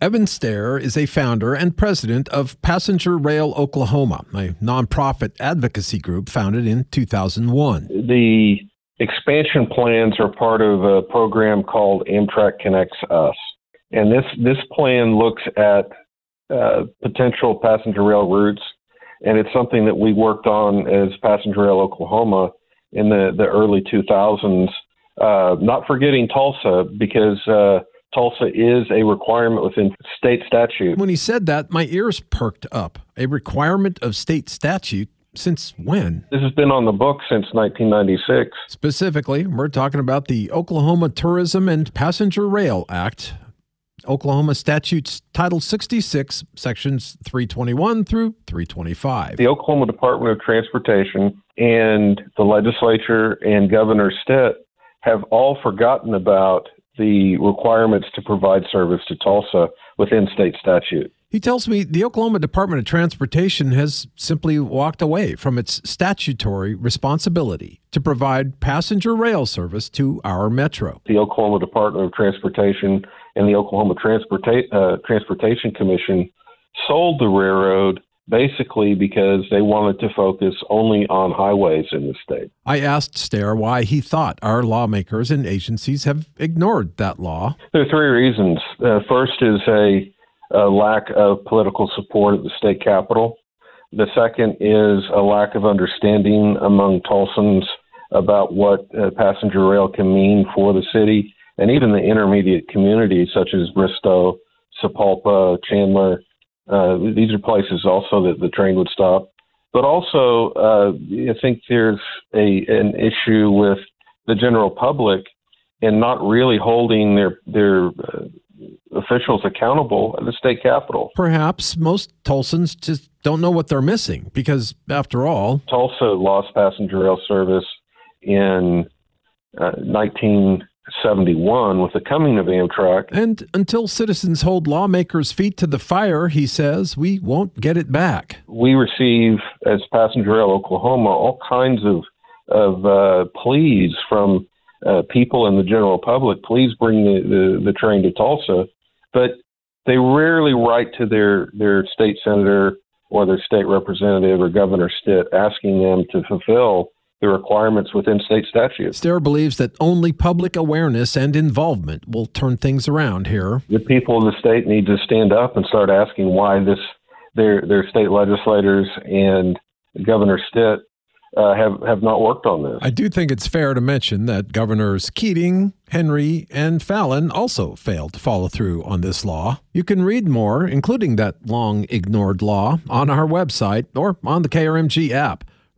Evan Stair is a founder and president of Passenger Rail Oklahoma, a nonprofit advocacy group founded in 2001. The expansion plans are part of a program called Amtrak Connects US. And this, this plan looks at uh, potential passenger rail routes, and it's something that we worked on as Passenger Rail Oklahoma in the, the early 2000s. Uh, not forgetting Tulsa, because uh, Tulsa is a requirement within state statute. When he said that, my ears perked up. A requirement of state statute since when? This has been on the book since 1996. Specifically, we're talking about the Oklahoma Tourism and Passenger Rail Act, Oklahoma Statutes Title 66, Sections 321 through 325. The Oklahoma Department of Transportation and the legislature and Governor Stitt have all forgotten about the requirements to provide service to Tulsa within state statute. He tells me the Oklahoma Department of Transportation has simply walked away from its statutory responsibility to provide passenger rail service to our metro. The Oklahoma Department of Transportation and the Oklahoma Transporta- uh, Transportation Commission sold the railroad basically because they wanted to focus only on highways in the state. I asked Stair why he thought our lawmakers and agencies have ignored that law. There are three reasons. Uh, first is a, a lack of political support at the state capitol. The second is a lack of understanding among Tulsans about what uh, passenger rail can mean for the city and even the intermediate communities such as Bristow, Sapulpa, Chandler, uh, these are places also that the train would stop. But also, uh, I think there's a an issue with the general public and not really holding their their uh, officials accountable at the state capitol. Perhaps most Tulsans just don't know what they're missing because, after all, Tulsa lost passenger rail service in uh, 19 71 with the coming of Amtrak. And until citizens hold lawmakers' feet to the fire, he says, we won't get it back. We receive, as Passenger Rail Oklahoma, all kinds of, of uh, pleas from uh, people in the general public. Please bring the, the, the train to Tulsa. But they rarely write to their, their state senator or their state representative or Governor Stitt asking them to fulfill the requirements within state statutes. Stair believes that only public awareness and involvement will turn things around here. The people of the state need to stand up and start asking why this their their state legislators and Governor Stitt uh, have have not worked on this. I do think it's fair to mention that Governors Keating, Henry, and Fallin also failed to follow through on this law. You can read more, including that long ignored law, on our website or on the KRMG app.